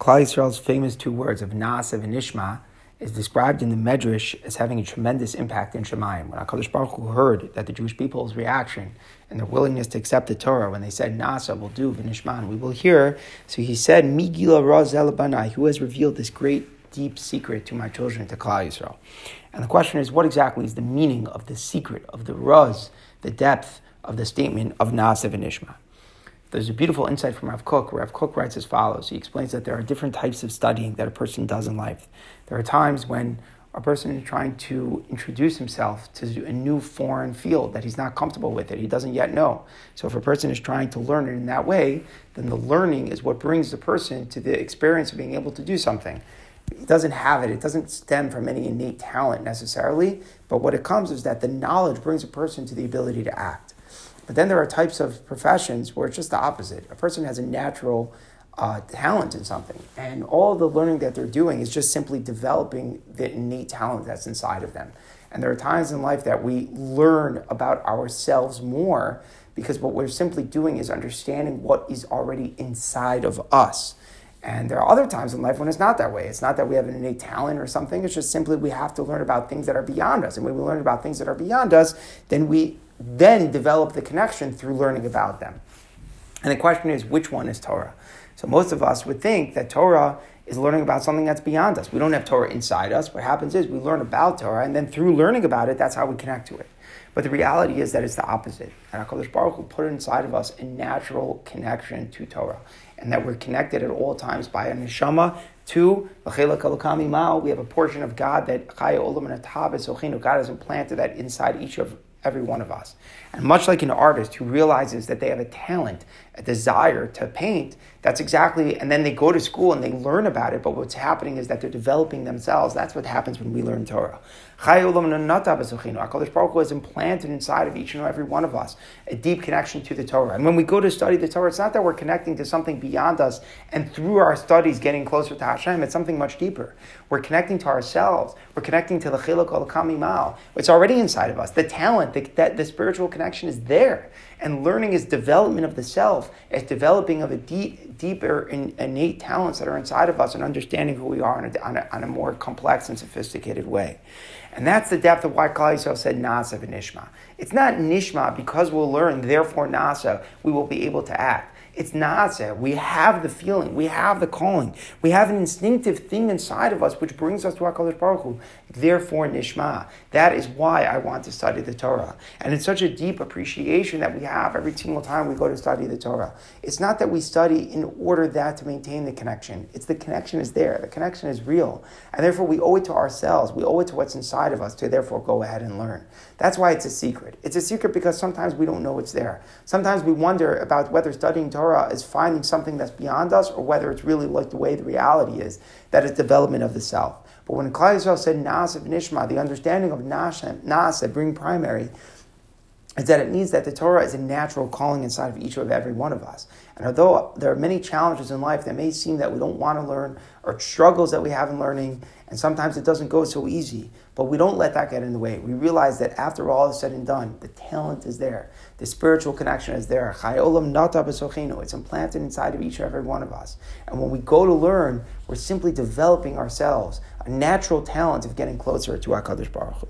Klal Yisrael's famous two words of Naasav and Nishma is described in the Medrash as having a tremendous impact in Shamayim. When HaKadosh Baruch Hu heard that the Jewish people's reaction and their willingness to accept the Torah when they said Naaseh will do v'nishma, we will hear. So he said, Migila Razel Banai, who has revealed this great deep secret to my children, to Klal Yisrael. And the question is, what exactly is the meaning of the secret, of the Raz, the depth of the statement of Naaseh v'nishma? There's a beautiful insight from Rav where Rav Kook writes as follows. He explains that there are different types of studying that a person does in life. There are times when a person is trying to introduce himself to a new foreign field that he's not comfortable with it. He doesn't yet know. So if a person is trying to learn it in that way then the learning is what brings the person to the experience of being able to do something. It doesn't have it. It doesn't stem from any innate talent necessarily but what it comes is that the knowledge brings a person to the ability to act but then there are types of professions where it's just the opposite. A person has a natural uh, talent in something, and all the learning that they're doing is just simply developing the innate talent that's inside of them. And there are times in life that we learn about ourselves more because what we're simply doing is understanding what is already inside of us. And there are other times in life when it's not that way. It's not that we have an innate talent or something. It's just simply we have to learn about things that are beyond us. And when we learn about things that are beyond us, then we then develop the connection through learning about them. And the question is, which one is Torah? So most of us would think that Torah is learning about something that's beyond us. We don't have Torah inside us. What happens is we learn about Torah, and then through learning about it, that's how we connect to it. But the reality is that it's the opposite. And HaKadosh Baruch Hu put inside of us a natural connection to Torah. And that we're connected at all times by a neshama to we have a portion of God that Chaya Olam and Atab is God has implanted that inside each of every one of us. And much like an artist who realizes that they have a talent, a desire to paint, that's exactly, and then they go to school and they learn about it, but what's happening is that they're developing themselves. That's what happens when we learn Torah. HaKadosh Baruch Hu has implanted inside of each and every one of us a deep connection to the Torah. And when we go to study the Torah, it's not that we're connecting to something beyond us and through our studies getting closer to Hashem, it's something much deeper. We're connecting to ourselves. We're connecting to the chelek Eloka mima'al. It's already inside of us. The talent, the, that, the spiritual connection is there. And learning is development of the self. It's developing of a deep, deeper innate talents that are inside of us and understanding who we are on a, on a, on a more complex and sophisticated way. And that's the depth of why Klal Yisrael said Naaseh v'nishma. It's not nishma because we'll learn, therefore Naaseh, we will be able to act. It's naaseh. We have the feeling. We have the calling. We have an instinctive thing inside of us which brings us to HaKadosh Baruch Hu. Therefore, nishma. That is why I want to study the Torah. And it's such a deep appreciation that we have every single time we go to study the Torah. It's not that we study in order that to maintain the connection. It's the connection is there. The connection is real. And therefore, we owe it to ourselves. We owe it to what's inside of us to therefore go ahead and learn. That's why it's a secret. It's a secret because sometimes we don't know it's there. Sometimes we wonder about whether studying Torah is finding something that's beyond us or whether it's really like the way the reality is, that it's development of the self. But when Klal Yisrael said Naaseh Nishma, the understanding of Naaseh, bring primary, is that it means that the Torah is a natural calling inside of each of every one of us. And although there are many challenges in life that may seem that we don't want to learn, or struggles that we have in learning, and sometimes it doesn't go so easy, but we don't let that get in the way. We realize that after all is said and done, the talent is there, the spiritual connection is there. It's implanted inside of each and every one of us. And when we go to learn, we're simply developing ourselves a natural talent of getting closer to HaKadosh Baruch Hu.